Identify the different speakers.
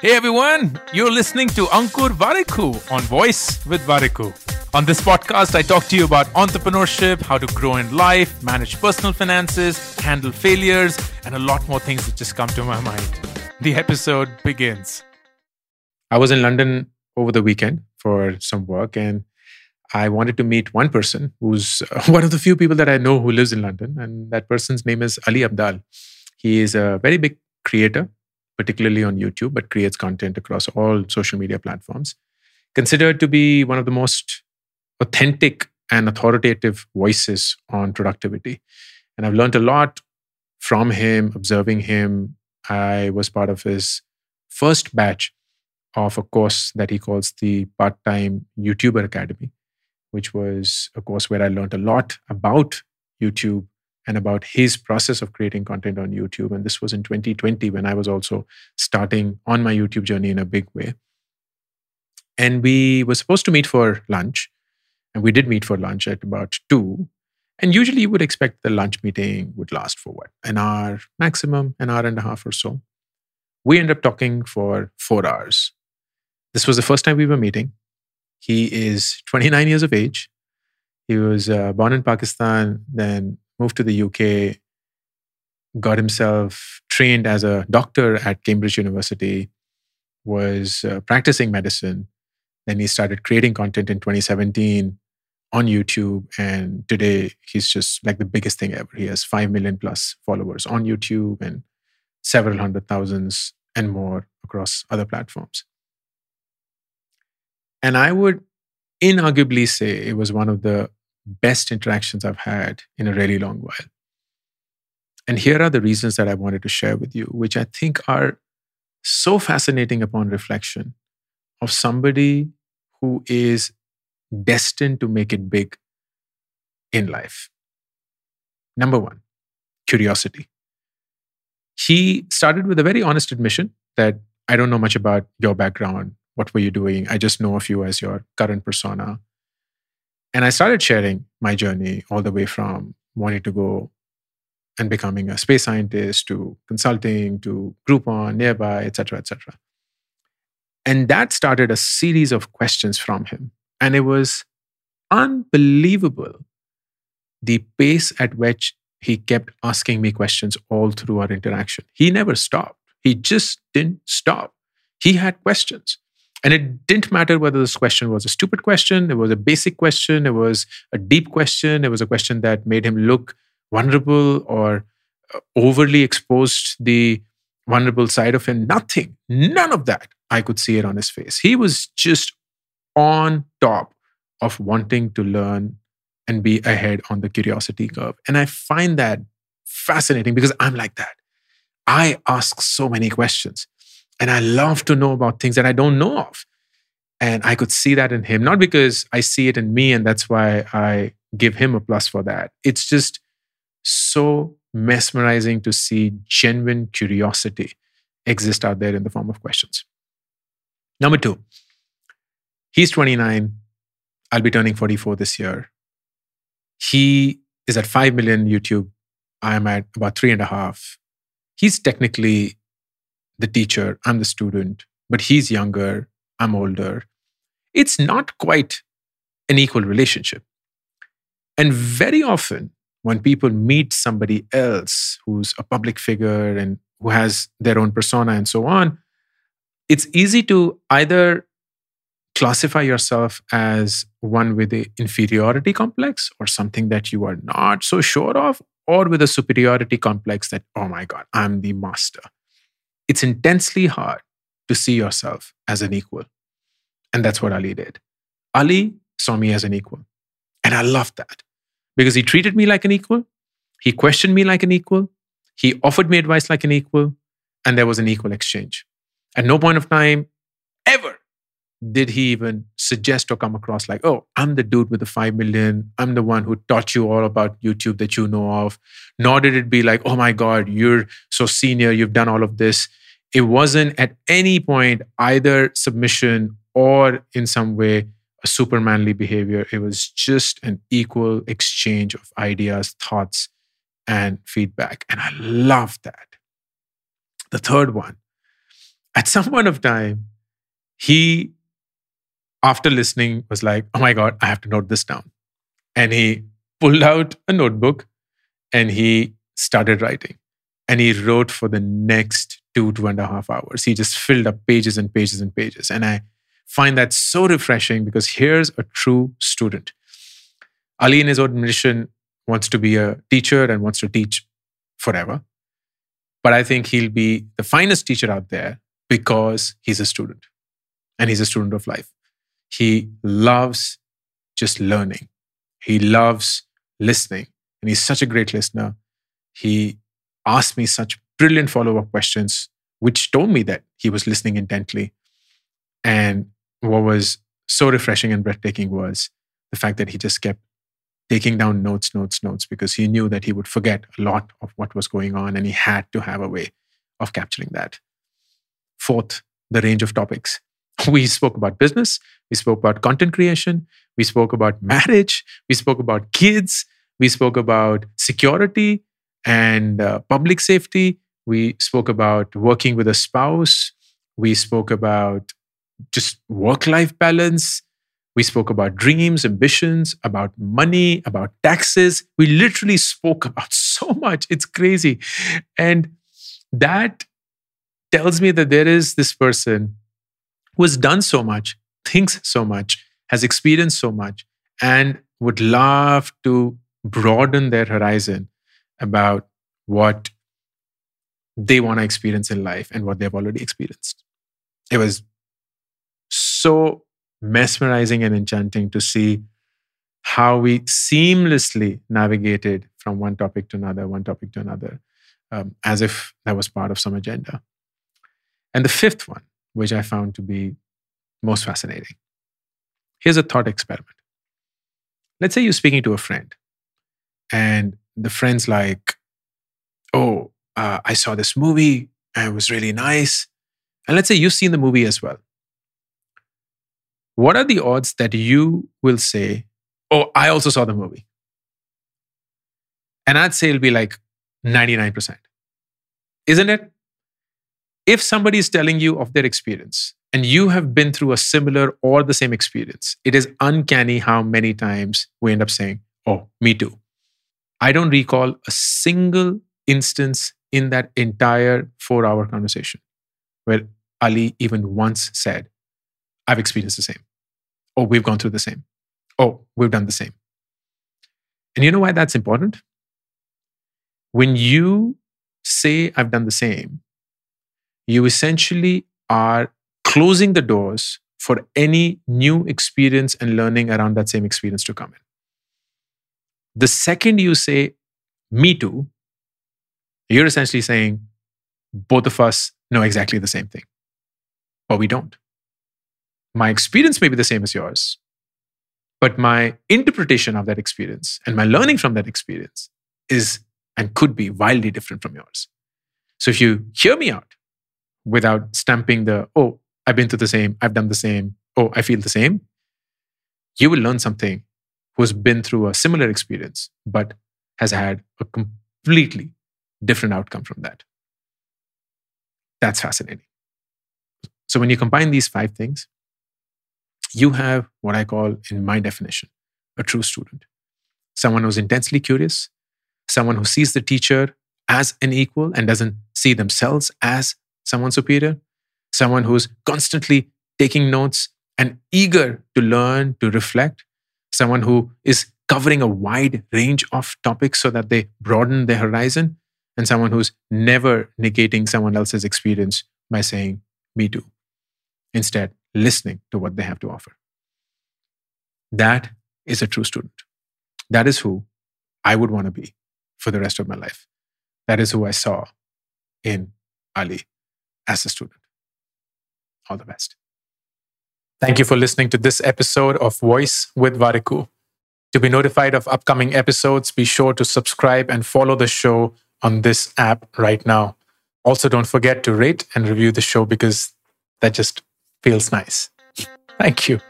Speaker 1: Hey everyone, you're listening to Ankur Warikoo on Woice with Warikoo. On this podcast, I talk to you about entrepreneurship, how to grow in life, manage personal finances, handle failures, and a lot more things that just come to my mind. The episode begins. I was in London over the weekend for some work, and I wanted to meet one person who's one of the few people that I know who lives in London, and that person's name is Ali Abdaal. He is a very big creator, particularly on YouTube, but creates content across all social media platforms. Considered to be one of the most authentic and authoritative voices on productivity. And I've learned a lot from him, observing him. I was part of his first batch of a course that he calls the Part Time YouTuber Academy, which was a course where I learned a lot about YouTube and about his process of creating content on YouTube. And this was in 2020 when I was also starting on my YouTube journey in a big way. And we were supposed to meet for lunch. And we did meet for lunch at about two. And usually you would expect the lunch meeting would last for what? An hour, maximum, an hour and a half or so. We ended up talking for four hours. This was the first time we were meeting. He is 29 years of age. He was uh, born in Pakistan, then moved to the UK, got himself trained as a doctor at Cambridge University, was uh, practicing medicine. Then he started creating content in 2017 on YouTube. And today he's just like the biggest thing ever. He has 5 million plus followers on YouTube and several hundred thousands and more across other platforms. And I would inarguably say it was one of the best interactions I've had in a really long while. And here are the reasons that I wanted to share with you, which I think are so fascinating upon reflection of somebody who is destined to make it big in life. Number one, curiosity. He started with a very honest admission that I don't know much about your background. What were you doing? I just know of you as your current persona. And I started sharing my journey all the way from wanting to go and becoming a space scientist to consulting to Groupon, nearbuy, etc., etc. And that started a series of questions from him. And it was unbelievable the pace at which he kept asking me questions all through our interaction. He never stopped. He just didn't stop. He had questions. And it didn't matter whether this question was a stupid question, it was a basic question, it was a deep question, it was a question that made him look vulnerable or uh, overly exposed the vulnerable side of him. Nothing, none of that. I could see it on his face. He was just on top of wanting to learn and be ahead on the curiosity curve. And I find that fascinating because I'm like that. I ask so many questions. And I love to know about things that I don't know of. And I could see that in him, not because I see it in me and that's why I give him a plus for that. It's just so mesmerizing to see genuine curiosity exist out there in the form of questions. Number two, he's 29. I'll be turning 44 this year. He is at 5 million YouTube. I'm at about three and a half. He's technically the teacher, I'm the student, but he's younger, I'm older. It's not quite an equal relationship. And very often, when people meet somebody else who's a public figure and who has their own persona and so on, it's easy to either classify yourself as one with an inferiority complex or something that you are not so sure of, or with a superiority complex that, oh my God, I'm the master it's intensely hard to see yourself as an equal. And that's what Ali did. Ali saw me as an equal. And I loved that because he treated me like an equal. He questioned me like an equal. He offered me advice like an equal. And there was an equal exchange. At no point of time ever did he even suggest or come across like, oh, I'm the dude with the 5 million. I'm the one who taught you all about YouTube that you know of. Nor did it be like, oh my God, you're so senior, you've done all of this. It wasn't at any point either submission or in some way a supermanly behavior. It was just an equal exchange of ideas, thoughts, and feedback. And I love that. The third one, at some point of time, he, after listening, was like, oh my God, I have to note this down. And he pulled out a notebook and he started writing. And he wrote for the next two, two and a half hours. He just filled up pages and pages and pages. And I find that so refreshing because here's a true student. Ali, in his own mission, wants to be a teacher and wants to teach forever. But I think he'll be the finest teacher out there because he's a student and he's a student of life. He loves just learning, he loves listening, and he's such a great listener. He asked me such brilliant follow up questions, which told me that he was listening intently. And what was so refreshing and breathtaking was the fact that he just kept taking down notes, notes, notes, because he knew that he would forget a lot of what was going on and he had to have a way of capturing that. Fourth, the range of topics. We spoke about business, we spoke about content creation, we spoke about marriage, we spoke about kids, we spoke about security and uh, public safety, we spoke about working with a spouse, we spoke about just work life balance, we spoke about dreams, ambitions, about money, about taxes. We literally spoke about so much. It's crazy. And that tells me that there is this person who has done so much, thinks so much, has experienced so much, and would love to broaden their horizon about what they want to experience in life and what they've already experienced. It was so mesmerizing and enchanting to see how we seamlessly navigated from one topic to another, one topic to another, um, as if that was part of some agenda. And the fifth one, which I found to be most fascinating. Here's a thought experiment. Let's say you're speaking to a friend, and the friend's like, Oh, uh, I saw this movie and it was really nice. And let's say you've seen the movie as well what are the odds that you will say, Oh, I also saw the movie? And I'd say it'll be like 99%. Isn't it? If somebody is telling you of their experience and you have been through a similar or the same experience, it is uncanny how many times we end up saying, Oh, me too. I don't recall a single instance in that entire four hour conversation where Ali even once said, I've experienced the same. Oh, we've gone through the same. Oh, we've done the same. And you know why that's important? When you say, I've done the same, you essentially are closing the doors for any new experience and learning around that same experience to come in. The second you say, me too, you're essentially saying, both of us know exactly the same thing, but we don't my experience may be the same as yours, but my interpretation of that experience and my learning from that experience is and could be wildly different from yours. So if you hear me out without stamping the, oh, I've been through the same, I've done the same, oh, I feel the same, you will learn something who's been through a similar experience, but has had a completely different outcome from that. That's fascinating. So when you combine these five things, you have what I call, in my definition, a true student. Someone who's intensely curious, someone who sees the teacher as an equal and doesn't see themselves as someone superior, someone who's constantly taking notes and eager to learn, to reflect, someone who is covering a wide range of topics so that they broaden their horizon, and someone who's never negating someone else's experience by saying, Me too. Instead, listening to what they have to offer. That is a true student. That is who I would want to be for the rest of my life. That is who I saw in Ali as a student. All the best. Thank you for listening to this episode of Woice with Warikoo. To be notified of upcoming episodes, be sure to subscribe and follow the show on this app right now. Also, don't forget to rate and review the show because that just feels nice. Thank you.